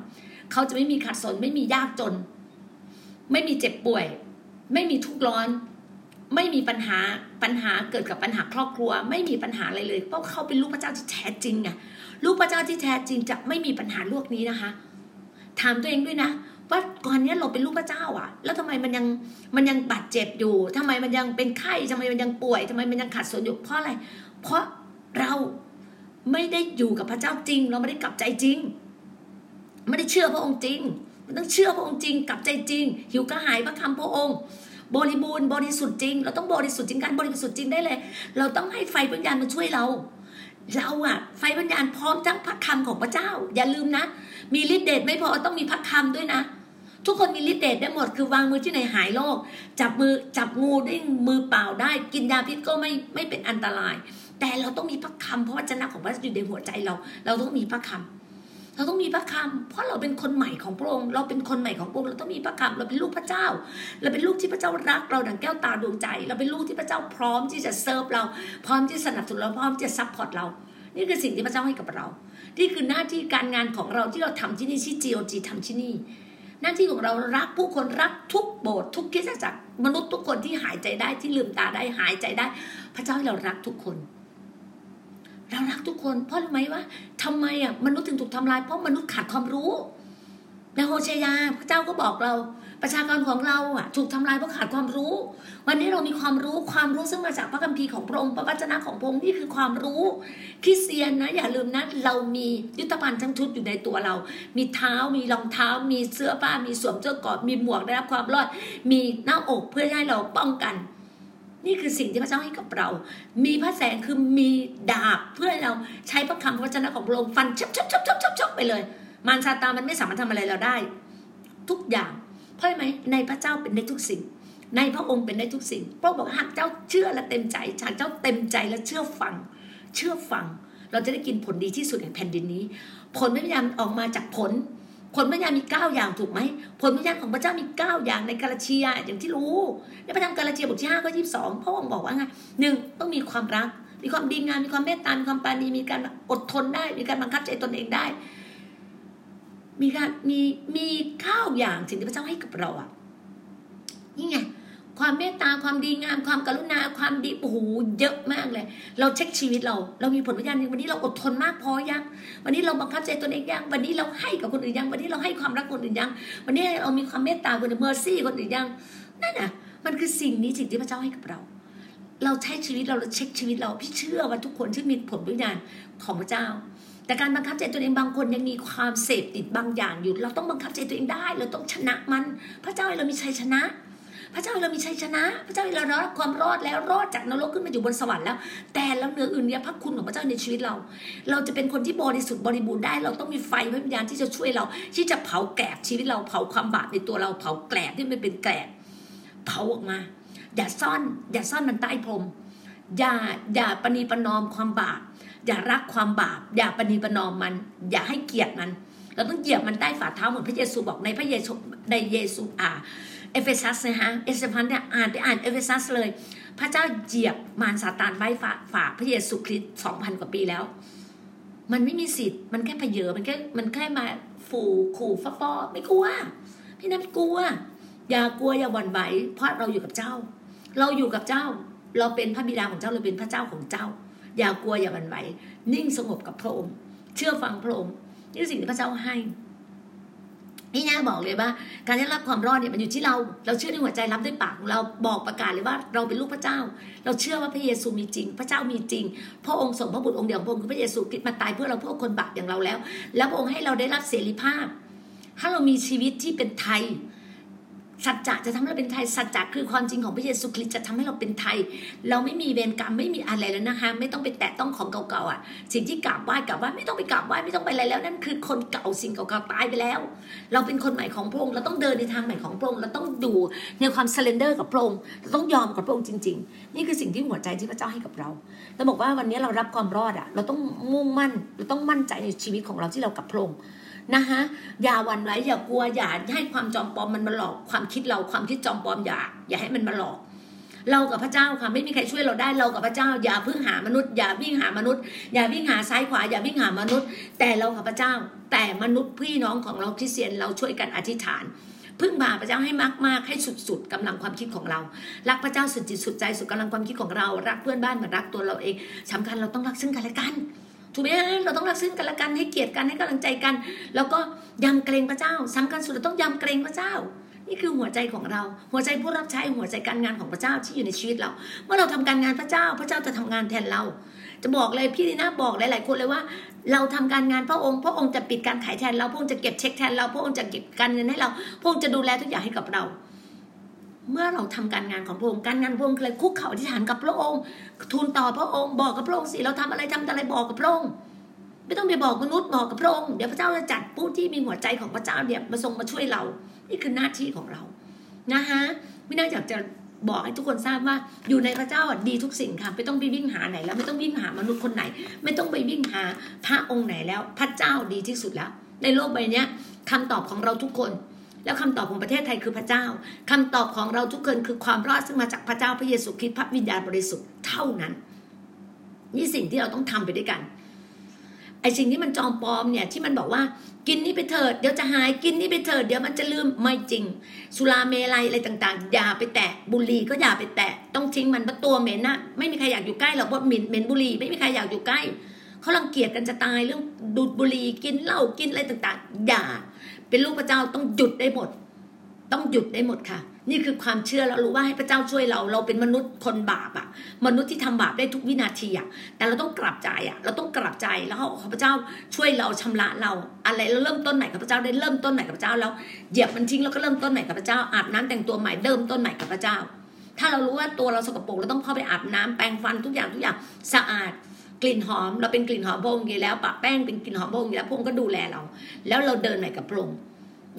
เขาจะไม่มีขัดสนไม่มียากจน ไม่มีเจ็บป่วย ไม่มีทุกข์ร้อน ไม่มีปัญหาปัญหาเกิดกับปัญหาครอบครัว ไม่มีปัญหาอะไรเลย เพราะเขาเป็นลูกพระเจ้าที่แท้จริงไงลูกพระเจ้าที่แท้จริงจะไม่มีปัญหาโลกนี้นะคะ ถามตัวเองด้วยนะว่าก่อนนี้เราเป็นลูกพระเจ้าอะแล้วทำไมมันยังมันยังบาดเจ็บอยู่ทำไมมันยังเป็นไข้ทำไมมันยังป่วยทำไมมันยังขัดสนอยู่เพราะอะไร เพราะเราไม่ได้อยู่กับพระเจ้าจริง เราไม่ได้กลับใจจริง ไม่ได้เชื่อพระองค์จริง มันต้องเชื่อพระองค์จริงกลับใจจริง หิวกระหายพระคำพระองค์ บริบูรณ์บริสุทธิ์จริง เราต้องบริสุทธิ์จริงการบริสุทธิ์จริงได้เลย เราต้องให้ไฟปัญญาณมาช่วยเรา เราอะไฟปัญญาณพร้อมทั้งพระคำของพระเจ้า อย่าลืมนะ มีฤทธิเดชไม่พอต้องมีพระคำด้วยนะ ทุกคนมีฤทธิเดชได้หมดคือวางมือที่ไหนหายโรคจับมือจับงูได้มือเปล่าได้ กินยาพิษก็ไม่ไม่เป็นอันตราย แต่เราต้องมีพระคำเพราะว่าจนะของพระเจ้าอยู่ในหัวใจเรา เราต้องมีพระคำ เราต้องมีพระคำเพราะเราเป็นคนใหม่ของพระองค์เราเป็นคนใหม่ของพระองค์เราต้องมีพระคำเราเป็นลูกพระเจ้า เราเป็นลูกที่พระเจ้ารัก เราดังแก้วตาดวงใจ เราเป็นลูกที่พระเจ้าพร้อมที่จะเซิร์ฟเรา พร้อมที่สนับสนุนเราพร้อมที่จะ support เรา นี่คือสิ่งที่พระเจ้าให้กับเรา นี่คือหน้าที่การงานของเราที่เราทำที่นี่ที่ GOG ทำที่นี่ หน้าที่ของเรารักผู้คนรักทุกโบสถ์ทุกคริสตจักรมนุษย์ทุกคนที่หายใจได้ที่ลืมตาได้หายใจได้ พระเจ้าให้เรารักทุกคน เรารักทุกคนเพราะรู้ไหมว่าทำไมอะมนุษย์ถึงถูกทำลายเพราะมนุษย์ขาดความรู้ในโฮเชยาพระเจ้าก็บอกเรา ประชากรของเราอะ ถูกทำลายเพราะขาดความรู้ วันนี้เรามีความรู้ความรู้ซึ่งมาจากพระคัมภีร์ของพระองค์พระวจนะของพระองค์นี่คือความรู้คริสเตียนนะอย่าลืมนะเรามียุทธภัณฑ์ทั้งชุดอยู่ในตัวเรา มีเท้ามีรองเท้า มีเสื้อผ้ามีสวมเสื้อกอดมีหมวกได้รับความรอด มีหน้าอกเพื่อให้เราป้องกัน นี่คือสิ่งที่พระเจ้าให้กับเรา มีพระแสงคือมีดาบเพื่อให้เราใช้พระคำพระวจนะของพระองค์ฟันชับชับชับชับชับชับไปเลย มารซาตานมันไม่สามารถทำอะไรเราได้ ทุกอย่าง เพราะไหมในพระเจ้าเป็นได้ทุกสิ่ง ในพระองค์เป็นได้ทุกสิ่งพระองค์บอกหากเจ้าเชื่อและเต็มใจหากเจ้าเต็มใจและเชื่อฟัง เชื่อฟัง เราจะได้กินผลดีที่สุดแห่งแผ่นดินนี้ ผลพระยามออกมาจากผล ผลพระญามีเก้าอย่างถูกไหมผลพระญาของพระเจ้ามีเก้าอย่างในกาลาเชียอย่างที่รู้ในพระธรรมกาลาเชียบทที่ห้าก็ยี่สิบสองพระองค์บอกว่าไงหนึ่งต้องมีความรัก มีความดีงามมีความเมตตามีความปราณีมีการอดทนได้ มีการบังคับใจตนเองได้ มีการมีมีเก้าอย่างสิ่งที่พระเจ้าให้กับเราอะนี่ไง ความเมตตาความดีงามความกรุณาความดีโอ้โหเยอะมากเลย เราเช็คชีวิตเรา เรามีผลพยานยังวันนี้เราอดทนมากพอยัง วันนี้เราบังคับใจตนเองยังวันนี้เราให้กับคนอื่นยัง วันนี้เราให้ความรักคนอื่นยัง วันนี้เรามีความเมตตาคนอื่น mercy คนอื่นยังนั่นน่ะ มันคือสิ่งนี้สิ่งที่พระเจ้าให้กับเรา เราใช้ชีวิตเราเราเช็คชีวิตเราพี่เชื่อว่าทุกคนที่มีผลพยานของพระเจ้าแต่การบังคับใจตัวเองบางคนยังมีความเสพติดบางอย่างอยู่ เราต้องบังคับใจตัวเองได้ เราต้องชนะมัน พระเจ้าให้เรามีชัยชนะ พระเจ้าเรามีชัยชนะ พระเจ้าเรารับความรอดแล้วรอดจากนรกขึ้นมาอยู่บนสวรรค์แล้ว แต่แล้วเหนืออื่นเนี่ยพระคุณของพระเจ้าในชีวิตเรา เราจะเป็นคนที่บริสุทธิ์บริบูรณ์ได้ เราต้องมีไฟพระวิญญาณที่จะช่วยเรา ที่จะเผาแกลบชีวิตเราเผาความบาปในตัวเราเผาแกลบที่มันเป็นแกลบเผาออกมา อย่าซ่อน อย่าซ่อนมันใต้พรมอย่าอย่าปณีประนอมความบาปอย่ารักความบาปอย่าปณีประนอมมัน อย่าให้เกียรติมัน เราต้องเหยียบมันใต้ฝ่าเท้าเหมือนพระเยซูบอกในพระเยซูในเยซูอ่า เอเฟซัสนะฮะเอเฟซัสเนี่ยอ่านไปอ่านเอเฟซัสเลย พระเจ้าเหยียบมารซาตานไว้ฝ่าฝ่าพระเยซูคริสต์สองพันกว่าปีแล้ว มันไม่มีสิทธิ์มันแค่เพเยอมันแค่มันแค่มาฝูขู่ฟ้าฟอไม่กลัวพี่นัทไม่กลัว อย่ากลัวอย่าหวั่นไหวเพราะเราอยู่กับเจ้า เราอยู่กับเจ้า เราเป็นพระบิดาของเจ้าเราเป็นพระเจ้าของเจ้า อย่ากลัวอย่าหวั่นไหวนิ่งสงบกับพระองค์ เชื่อฟังพระองค์นี่สิ่งที่พระเจ้าให้ นี่นะบอกเลยว่าการได้รับความรอดเนี่ยมันอยู่ที่เรา เราเชื่อในหัวใจรับด้วยปากเราบอกประกาศเลยว่าเราเป็นลูกพระเจ้า เราเชื่อว่าพระเยซูมีจริง พระเจ้ามีจริง พระองค์ส่งพระบุตรองค์เดียวของพระองค์คือพระเยซูคริสต์มาตายเพื่อเราเพื่อคนบาปอย่างเราแล้ว แล้วพระองค์ให้เราได้รับเสรีภาพ ถ้าเรามีชีวิตที่เป็นไทย สัจจะจะทำให้เราเป็นไทย สัจจะคือความจริงของพระเยซูคริสต์จะทำให้เราเป็นไทย เราไม่มีเวรกรรมไม่มีอะไรแล้วนะคะ ไม่ต้องไปแตะต้องของเก่าๆอะ สิ่งที่กราบไหว้กราบไหว้ไม่ต้องไปกราบไหว้ไม่ต้องไปอะไรแล้วนั่นคือคนเก่าสิ่งเก่าๆตายไปแล้ว เราเป็นคนใหม่ของพระองค์เราต้องเดินในทางใหม่ของพระองค์เราต้องดูในความ surrender กับพระองค์เราต้องยอมกับพระองค์จริง ๆ นี่คือสิ่งที่หัวใจที่พระเจ้าให้กับเราเราบอกว่าวันนี้เรารับความรอดอะ เราต้องมุ่งมั่นเราต้องมั่นใจในชีวิตของเราที่เรากับพระองค์ นะคะอย่าหวั่นไหวอย่ากลัวอย่าให้ความจอมปลอมมันมาหลอกความคิดเราความคิดจอมปลอมอย่า อย่าให้มันมาหลอก เรากับพระเจ้าค่ะไม่มีใครช่วยเราได้เรากับพระเจ้า อย่าพึ่งหามนุษย์ อย่าวิ่งหามนุษย์ อย่าวิ่งหาซ้ายขวา อย่าวิ่งหามนุษย์ แต่เรากับพระเจ้า แต่มนุษย์พี่น้องของเราคริสเตียนเราช่วยกันอธิษฐานพึ่งพาพระเจ้าให้มาก ๆ ให้สุด ๆกำลังความคิดของเรา รักพระเจ้าสุดจิตสุดใจสุดกำลังความคิดของเรา รักเพื่อนบ้านเหมือนรักตัวเราเองสำคัญเราต้องรักซึ่งกันและกัน ถูกไหมเราต้องรักซึ่งกันและกันให้เกียรติกันให้กำลังใจกัน แล้วก็ยำเกรงพระเจ้าสำคัญสุดเราต้องยำเกรงพระเจ้า นี่คือหัวใจของเรา หัวใจผู้รับใช้หัวใจการงานของพระเจ้าที่อยู่ในชีวิตเรา เมื่อเราทำการงานพระเจ้า พระเจ้าจะทำงานแทนเรา จะบอกเลยพี่ดีนะบอกหลาย ๆ คนเลยว่า เราทำการงานพระองค์ พระองค์จะปิดการขายแทนเราพระองค์จะเก็บเช็คแทนเราพระองค์จะเก็บการเงินให้เราพระองค์จะดูแลทุกอย่างให้กับเรา เมื่อเราทำการงานของพระองค์การงานพระองค์คือะไรคุกเข่าที่ฐานกับพระองค์ทูลต่อพระองค์บอกกับพระองค์สิเราทำอะไรทำอะไรบอกกับพระองค์ไม่ต้องไปบอกมนุษย์บอกกับพระองค์เดี๋ยวพระเจ้าจะจัดผู้ที่มีหัวใจของพระเจ้าเนี่ยมาทรงมาช่วยเรา นี่คือหน้าที่ของเรานะคะไม่น่าอยากจะบอกให้ทุกคนทราบว่าอยู่ในพระเจ้าดีทุกสิ่งค่ะไม่ต้องไปวิ่งหาไหนแล้วไม่ต้องวิ่งหามนุษย์คนไหน ไม่ต้องไปวิ่งหาพระองค์ไหนแล้ว พระเจ้าดีที่สุดแล้ว ในโลกใบนี้ยคำตอบของเราทุกคน แล้วคำตอบของประเทศไทยคือพระเจ้าคำตอบของเราทุกคนคือความรอดซึ่งมาจากพระเจ้าพระเยซูคริสต์พระวิญญาณบริสุทธิ์เท่านั้น นี่สิ่งที่เราต้องทำไปด้วยกันไอ้สิ่งที่มันจอมปลอมเนี่ยที่มันบอกว่ากินนี่ไปเถิดเดี๋ยวจะหายกินนี่ไปเถิดเดี๋ยวมันจะลืมไม่จริง สุราเมลัยอะไรต่างๆอย่าไปแตะบุหรี่ก็อย่าไปแตะต้องทิ้งมันเพราะตัวเหม็นนะไม่มีใครอยากอยู่ใกล้หรอกเพราะเหม็นเหม็นบุหรี่ไม่มีใครอยากอยู่ใกล้เขารังเกียจกันจะตายเรื่องดูดบุหรี่กินเหล้ากินอะไรต่างๆ อย่า เป็นลูกพระเจ้าต้องหยุดได้หมด ต้องหยุดได้หมดค่ะ นี่คือความเชื่อเรารู้ว่าให้พระเจ้าช่วยเราเราเป็นมนุษย์คนบาปอะมนุษย์ที่ทำบาปได้ทุกวินาทีอะแต่เราต้องกลับใจอะเราต้องกลับใจแล้วขอพระเจ้าช่วยเราชำระเรา อะไรเราเริ่มต้นใหม่กับพระเจ้าได้เริ่มต้นใหม่กับพระเจ้าแล้วเหยียบมันทิ้งแล้วก็เริ่มต้นใหม่กับพระเจ้าอาบน้ำแต่งตัวใหม่เริ่มต้นใหม่กับพระเจ้า ถ้าเรารู้ว่าตัวเราสกปรกเราต้องเข้าไปอาบน้ำแปรงฟันทุกอย่างทุกอย่างสะอาด กลิ่นหอม เราเป็นกลิ่นหอมพระองค์อยู่แล้วปะแป้งเป็นกลิ่นหอมพระองค์อยู่แล้วพระองค์ก็ดูแลเรา แล้วเราเดินใหม่กับพระองค์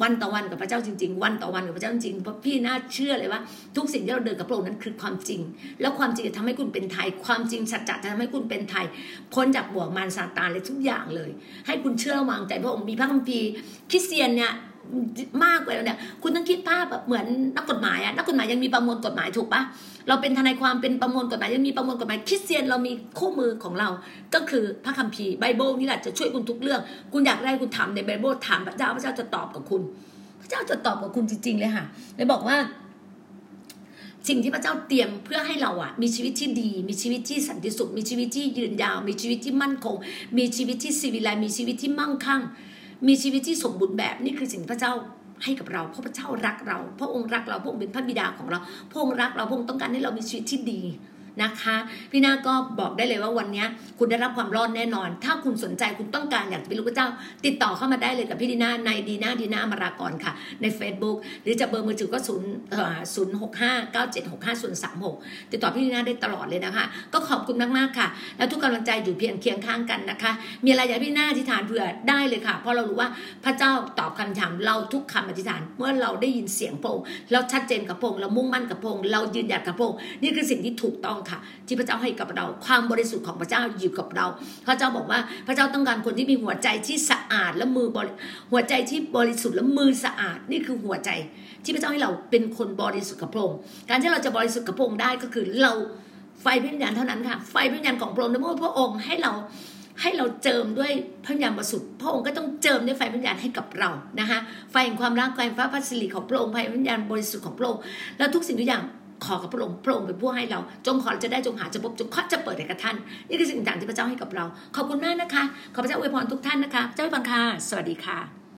วันต่อวันกับพระเจ้าจริง ๆ วันต่อวันกับพระเจ้าจริงเพราะพี่น่าเชื่อเลยว่า ทุกสิ่งที่เราเดินกับพระองค์นั้นคือความจริง แล้วความจริงจะทำให้คุณเป็นไทย ความจริงสัจจะจะทำให้คุณเป็นไทยพ้นจากบ่วงมารซาตานเลยทุกอย่างเลย ให้คุณเชื่อวางใจพระองค์มีพระคัมภีร์คริสเตียนเนี่ย มากกว่าเนี่ย คุณต้องคิดภาพแบบเหมือนนักกฎหมายอะนักกฎหมายยังมีประมวลกฎหมายถูกปะเราเป็นทนายความเป็นประมวลกฎหมายยังมีประมวลกฎหมายคริสเตียนเรามีคู่มือของเรา ก็คือพระคัมภีร์ไบเบิลนี่แหละจะช่วยคุณทุกเรื่อง คุณอยากได้คุณถามในไบเบิลถามพระเจ้าพระเจ้าจะตอบกับคุณ พระเจ้าจะตอบกับคุณจริง ๆ เลยค่ะเลยบอกว่าสิ่งที่พระเจ้าเตรียมเพื่อให้เราอะมีชีวิตที่ดี มีชีวิตที่สันติสุข มีชีวิตที่ยืนยาว มีชีวิตที่มั่นคง มีชีวิตที่สิวิไลมีชีวิตที่มั่งคั่ง มีชีวิตที่สมบูรณ์แบบนี่คือสิ่งพระเจ้าให้กับเราเพราะพระเจ้ารักเรา พระองค์รักเราพระองค์เป็นพระบิดาของเรา พระองค์รักเราพระองค์ต้องการให้เรามีชีวิตที่ดี นะคะ พี่นาก็บอกได้เลยว่าวันนี้คุณได้รับความรอดแน่นอน ถ้าคุณสนใจคุณต้องการอยากจะเป็นลูกเจ้า ติดต่อเข้ามาได้เลยกับพี่ดีนาในดีนาดีนามารากรค่ะ ใน Facebook หรือจะเบอร์มือถือก็ศูนย์ศูนย์หกห้าเก้าเจ็ดหกห้าศูนย์สามหกติดต่อพี่ดีนาได้ตลอดเลยนะคะ ก็ขอบคุณมากๆค่ะ แล้วทุกกำลังใจอยู่เพียงเคียงข้างกันนะคะ มีอะไรอยากพี่นาอธิษฐานเผื่อได้เลยค่ะ เพราะเรารู้ว่าพระเจ้าตอบคำถามเราทุกคำอธิษฐานเมื่อเราได้ยินเสียงพระองค์เราชัดเจนกับพระองค์เรามุ่งมั่นกับพระองค์เรายืนหยัดกับพระองค์นี่คือสิ่งที่ถูกต้องค่ะ ที่พระเจ้าให้กับเรา ความบริสุทธิ์ของพระเจ้าอยู่กับเรา พระเจ้าบอกว่าพระเจ้าต้องการคนที่มีหัวใจที่สะอาดและมือบริหัวใจที่บริสุทธิ์และมือสะอาดนี่คือหัวใจ ที่พระเจ้าให้เราเป็นคนบริสุทธิ์กับพระองค์การที่เราจะบริสุทธิ์กับพระองค์ได้ก็คือเราไฟพระวิญญาณเท่านั้นค่ะ ไฟพระวิญญาณของพระองค์เมื่อพระองค์ให้เราให้เราเจิมด้วยพระวิญญาณบริสุทธิ์พระองค์ก็ต้องเจิมด้วยไฟพระวิญญาณให้กับเรานะคะไฟแห่งความรักไฟฟ้าพัสดีของพระองค์ไฟพระวิญญาณบริสุทธิ์ของพระองค์แล้วทุกสิ่งทุกอย่าง ขอกับพระองค์พระองค์เป็นผู้ให้เรา จงขอจะได้จงหาจะพบจงเคาะจะเปิดให้กับท่าน นี่คือสิ่งต่างๆที่พระเจ้าให้กับเรา ขอบคุณมากนะคะ ขอพระเจ้าอวยพรทุกท่านนะคะ เจ้าอวยพรค่ะ สวัสดีค่ะ